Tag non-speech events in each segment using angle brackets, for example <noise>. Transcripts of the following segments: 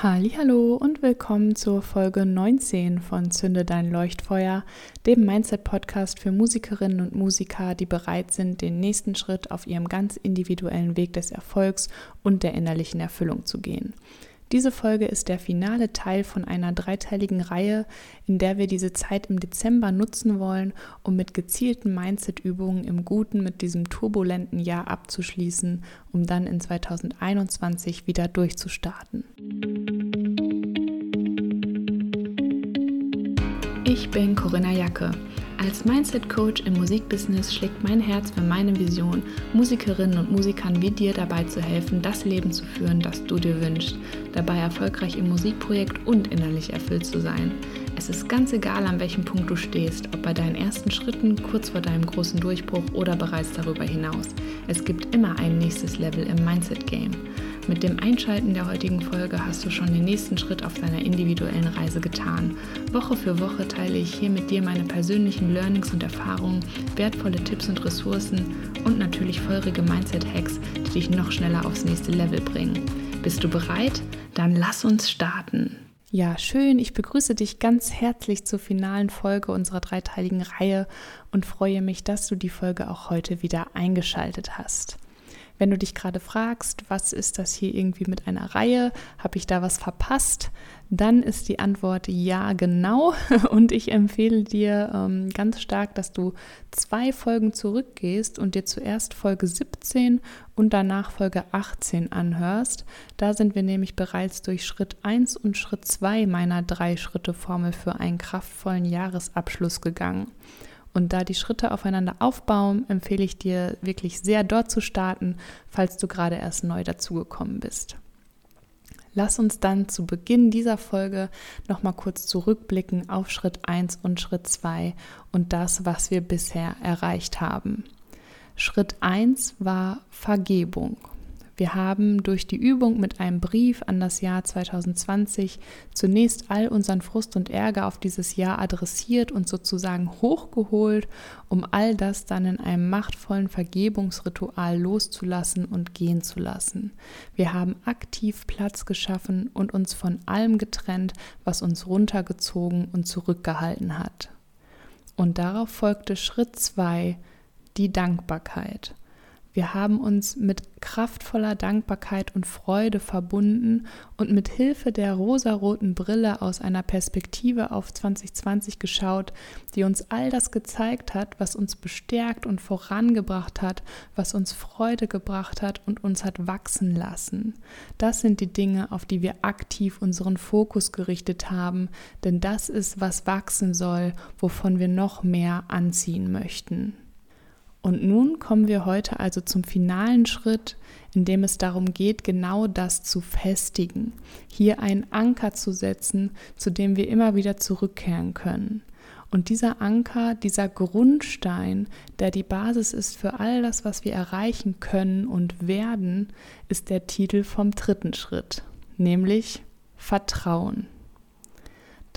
Hallo und willkommen zur Folge 19 von Zünde dein Leuchtfeuer, dem Mindset Podcast für Musikerinnen und Musiker, die bereit sind, den nächsten Schritt auf ihrem ganz individuellen Weg des Erfolgs und der innerlichen Erfüllung zu gehen. Diese Folge ist der finale Teil von einer dreiteiligen Reihe, in der wir diese Zeit im Dezember nutzen wollen, um mit gezielten Mindset-Übungen im Guten mit diesem turbulenten Jahr abzuschließen, um dann in 2021 wieder durchzustarten. Ich bin Corinna Jacke. Als Mindset-Coach im Musikbusiness schlägt mein Herz für meine Vision, Musikerinnen und Musikern wie dir dabei zu helfen, das Leben zu führen, das du dir wünschst, dabei erfolgreich im Musikprojekt und innerlich erfüllt zu sein. Es ist ganz egal, an welchem Punkt du stehst, ob bei deinen ersten Schritten, kurz vor deinem großen Durchbruch oder bereits darüber hinaus. Es gibt immer ein nächstes Level im Mindset-Game. Mit dem Einschalten der heutigen Folge hast du schon den nächsten Schritt auf deiner individuellen Reise getan. Woche für Woche teile ich hier mit dir meine persönlichen Learnings und Erfahrungen, wertvolle Tipps und Ressourcen und natürlich feurige Mindset-Hacks, die dich noch schneller aufs nächste Level bringen. Bist du bereit? Dann lass uns starten. Ja, schön. Ich begrüße dich ganz herzlich zur finalen Folge unserer dreiteiligen Reihe und freue mich, dass du die Folge auch heute wieder eingeschaltet hast. Wenn du dich gerade fragst, was ist das hier irgendwie mit einer Reihe? Habe ich da was verpasst? Dann ist die Antwort ja, genau. <laughs> Und ich empfehle dir ähm, ganz stark, dass du zwei Folgen zurückgehst und dir zuerst Folge 17 und danach Folge 18 anhörst. Da sind wir nämlich bereits durch Schritt 1 und Schritt 2 meiner Drei-Schritte-Formel für einen kraftvollen Jahresabschluss gegangen. Und da die Schritte aufeinander aufbauen, empfehle ich dir wirklich sehr dort zu starten, falls du gerade erst neu dazugekommen bist. Lass uns dann zu Beginn dieser Folge nochmal kurz zurückblicken auf Schritt 1 und Schritt 2 und das, was wir bisher erreicht haben. Schritt 1 war Vergebung. Wir haben durch die Übung mit einem Brief an das Jahr 2020 zunächst all unseren Frust und Ärger auf dieses Jahr adressiert und sozusagen hochgeholt, um all das dann in einem machtvollen Vergebungsritual loszulassen und gehen zu lassen. Wir haben aktiv Platz geschaffen und uns von allem getrennt, was uns runtergezogen und zurückgehalten hat. Und darauf folgte Schritt 2, die Dankbarkeit. Wir haben uns mit kraftvoller Dankbarkeit und Freude verbunden und mit Hilfe der rosaroten Brille aus einer Perspektive auf 2020 geschaut, die uns all das gezeigt hat, was uns bestärkt und vorangebracht hat, was uns Freude gebracht hat und uns hat wachsen lassen. Das sind die Dinge, auf die wir aktiv unseren Fokus gerichtet haben, denn das ist, was wachsen soll, wovon wir noch mehr anziehen möchten. Und nun kommen wir heute also zum finalen Schritt, in dem es darum geht, genau das zu festigen, hier einen Anker zu setzen, zu dem wir immer wieder zurückkehren können. Und dieser Anker, dieser Grundstein, der die Basis ist für all das, was wir erreichen können und werden, ist der Titel vom dritten Schritt, nämlich Vertrauen.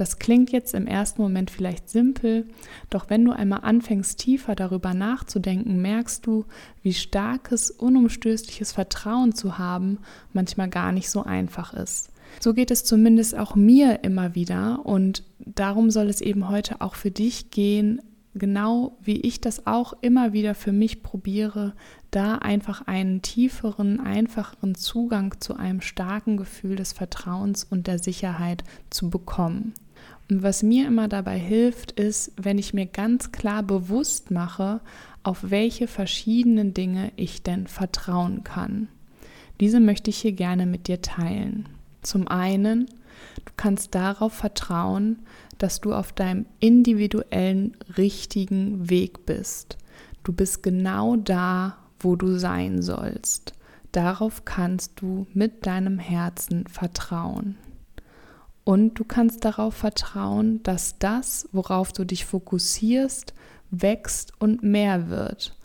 Das klingt jetzt im ersten Moment vielleicht simpel, doch wenn du einmal anfängst tiefer darüber nachzudenken, merkst du, wie starkes, unumstößliches Vertrauen zu haben manchmal gar nicht so einfach ist. So geht es zumindest auch mir immer wieder und darum soll es eben heute auch für dich gehen, genau wie ich das auch immer wieder für mich probiere, da einfach einen tieferen, einfacheren Zugang zu einem starken Gefühl des Vertrauens und der Sicherheit zu bekommen. Und was mir immer dabei hilft, ist, wenn ich mir ganz klar bewusst mache, auf welche verschiedenen Dinge ich denn vertrauen kann. Diese möchte ich hier gerne mit dir teilen. Zum einen, du kannst darauf vertrauen, dass du auf deinem individuellen richtigen Weg bist. Du bist genau da, wo du sein sollst. Darauf kannst du mit deinem Herzen vertrauen. Und du kannst darauf vertrauen, dass das, worauf du dich fokussierst, wächst und mehr wird.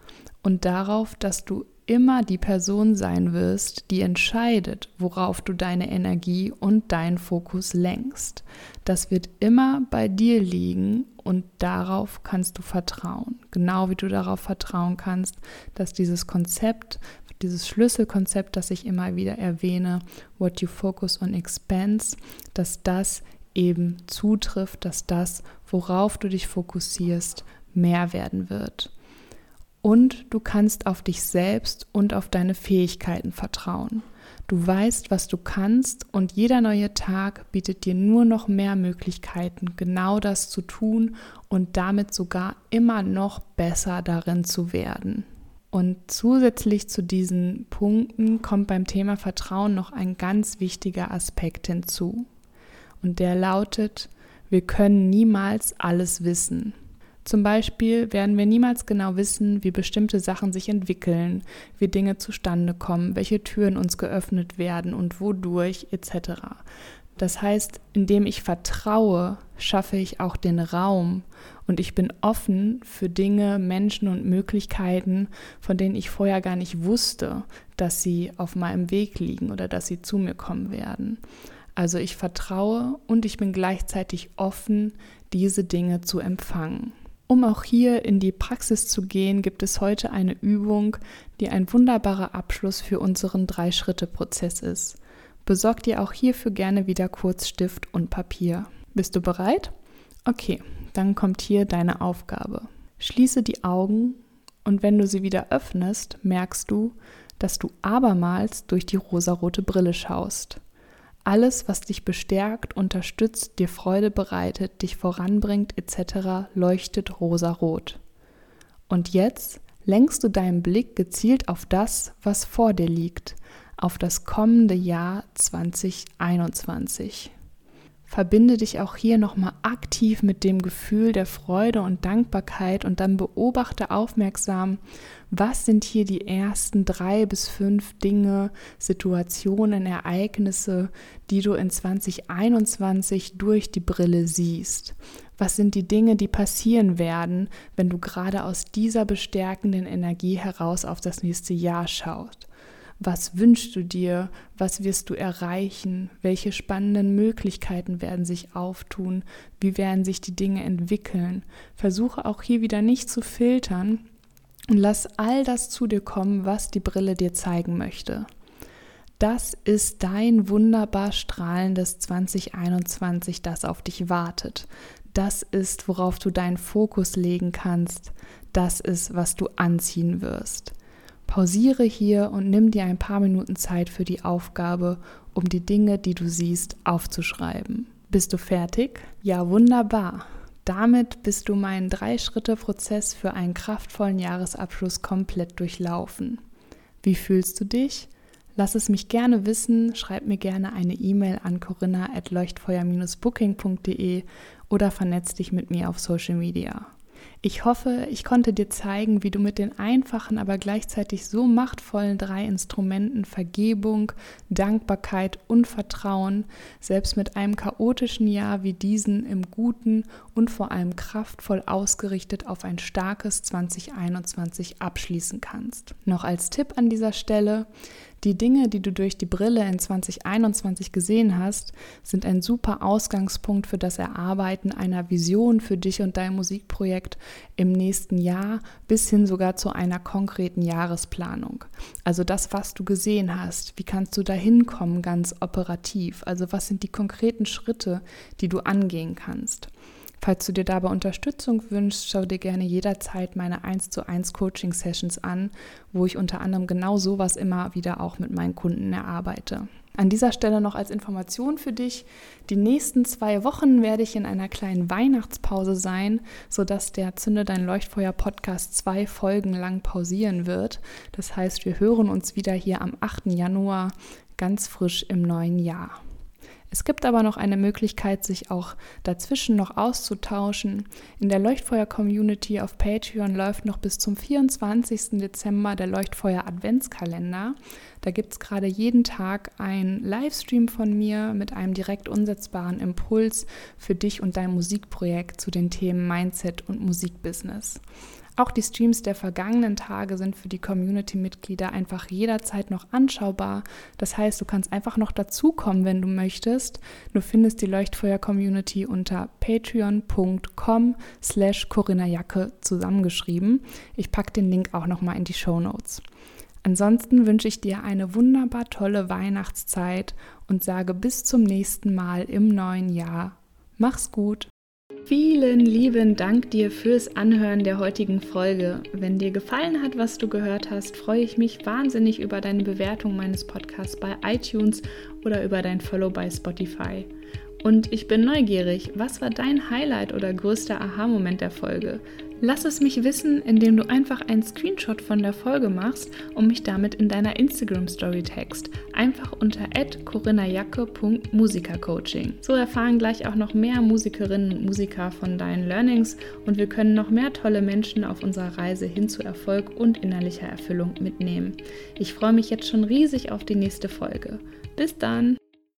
Und darauf, dass du immer die Person sein wirst, die entscheidet, worauf du deine Energie und deinen Fokus lenkst. Das wird immer bei dir liegen und darauf kannst du vertrauen. Genau wie du darauf vertrauen kannst, dass dieses Konzept, dieses Schlüsselkonzept, das ich immer wieder erwähne, what you focus on expense, dass das eben zutrifft, dass das, worauf du dich fokussierst, mehr werden wird. Und du kannst auf dich selbst und auf deine Fähigkeiten vertrauen. Du weißt, was du kannst und jeder neue Tag bietet dir nur noch mehr Möglichkeiten, genau das zu tun und damit sogar immer noch besser darin zu werden. Und zusätzlich zu diesen Punkten kommt beim Thema Vertrauen noch ein ganz wichtiger Aspekt hinzu. Und der lautet, wir können niemals alles wissen. Zum Beispiel werden wir niemals genau wissen, wie bestimmte Sachen sich entwickeln, wie Dinge zustande kommen, welche Türen uns geöffnet werden und wodurch etc. Das heißt, indem ich vertraue, schaffe ich auch den Raum und ich bin offen für Dinge, Menschen und Möglichkeiten, von denen ich vorher gar nicht wusste, dass sie auf meinem Weg liegen oder dass sie zu mir kommen werden. Also ich vertraue und ich bin gleichzeitig offen, diese Dinge zu empfangen. Um auch hier in die Praxis zu gehen, gibt es heute eine Übung, die ein wunderbarer Abschluss für unseren Drei-Schritte-Prozess ist. Besorg dir auch hierfür gerne wieder kurz Stift und Papier. Bist du bereit? Okay, dann kommt hier deine Aufgabe. Schließe die Augen und wenn du sie wieder öffnest, merkst du, dass du abermals durch die rosarote Brille schaust. Alles, was dich bestärkt, unterstützt, dir Freude bereitet, dich voranbringt etc., leuchtet rosarot. Und jetzt lenkst du deinen Blick gezielt auf das, was vor dir liegt, auf das kommende Jahr 2021. Verbinde dich auch hier nochmal aktiv mit dem Gefühl der Freude und Dankbarkeit und dann beobachte aufmerksam, was sind hier die ersten drei bis fünf Dinge, Situationen, Ereignisse, die du in 2021 durch die Brille siehst. Was sind die Dinge, die passieren werden, wenn du gerade aus dieser bestärkenden Energie heraus auf das nächste Jahr schaust? Was wünschst du dir? Was wirst du erreichen? Welche spannenden Möglichkeiten werden sich auftun? Wie werden sich die Dinge entwickeln? Versuche auch hier wieder nicht zu filtern und lass all das zu dir kommen, was die Brille dir zeigen möchte. Das ist dein wunderbar strahlendes 2021, das auf dich wartet. Das ist, worauf du deinen Fokus legen kannst. Das ist, was du anziehen wirst. Pausiere hier und nimm dir ein paar Minuten Zeit für die Aufgabe, um die Dinge, die du siehst, aufzuschreiben. Bist du fertig? Ja, wunderbar. Damit bist du meinen Drei-Schritte-Prozess für einen kraftvollen Jahresabschluss komplett durchlaufen. Wie fühlst du dich? Lass es mich gerne wissen, schreib mir gerne eine E-Mail an corinna.leuchtfeuer-booking.de oder vernetz dich mit mir auf Social Media. Ich hoffe, ich konnte dir zeigen, wie du mit den einfachen, aber gleichzeitig so machtvollen drei Instrumenten Vergebung, Dankbarkeit und Vertrauen selbst mit einem chaotischen Jahr wie diesen im Guten und vor allem kraftvoll ausgerichtet auf ein starkes 2021 abschließen kannst. Noch als Tipp an dieser Stelle, die Dinge, die du durch die Brille in 2021 gesehen hast, sind ein super Ausgangspunkt für das Erarbeiten einer Vision für dich und dein Musikprojekt im nächsten Jahr bis hin sogar zu einer konkreten Jahresplanung. Also das, was du gesehen hast, wie kannst du da hinkommen ganz operativ? Also was sind die konkreten Schritte, die du angehen kannst? Falls du dir dabei Unterstützung wünschst, schau dir gerne jederzeit meine 1 zu 1 Coaching Sessions an, wo ich unter anderem genau sowas immer wieder auch mit meinen Kunden erarbeite. An dieser Stelle noch als Information für dich, die nächsten zwei Wochen werde ich in einer kleinen Weihnachtspause sein, sodass der Zünde dein Leuchtfeuer Podcast zwei Folgen lang pausieren wird. Das heißt, wir hören uns wieder hier am 8. Januar ganz frisch im neuen Jahr. Es gibt aber noch eine Möglichkeit, sich auch dazwischen noch auszutauschen. In der Leuchtfeuer-Community auf Patreon läuft noch bis zum 24. Dezember der Leuchtfeuer Adventskalender. Da gibt es gerade jeden Tag einen Livestream von mir mit einem direkt umsetzbaren Impuls für dich und dein Musikprojekt zu den Themen Mindset und Musikbusiness. Auch die Streams der vergangenen Tage sind für die Community-Mitglieder einfach jederzeit noch anschaubar. Das heißt, du kannst einfach noch dazukommen, wenn du möchtest. Du findest die Leuchtfeuer-Community unter patreon.com slash Corinna Jacke zusammengeschrieben. Ich packe den Link auch nochmal in die Show Notes. Ansonsten wünsche ich dir eine wunderbar tolle Weihnachtszeit und sage bis zum nächsten Mal im neuen Jahr. Mach's gut! Vielen lieben Dank dir fürs Anhören der heutigen Folge. Wenn dir gefallen hat, was du gehört hast, freue ich mich wahnsinnig über deine Bewertung meines Podcasts bei iTunes oder über dein Follow bei Spotify. Und ich bin neugierig, was war dein Highlight oder größter Aha-Moment der Folge? Lass es mich wissen, indem du einfach einen Screenshot von der Folge machst und mich damit in deiner Instagram-Story text. Einfach unter corinna.jacke.musikercoaching. So erfahren gleich auch noch mehr Musikerinnen und Musiker von deinen Learnings und wir können noch mehr tolle Menschen auf unserer Reise hin zu Erfolg und innerlicher Erfüllung mitnehmen. Ich freue mich jetzt schon riesig auf die nächste Folge. Bis dann!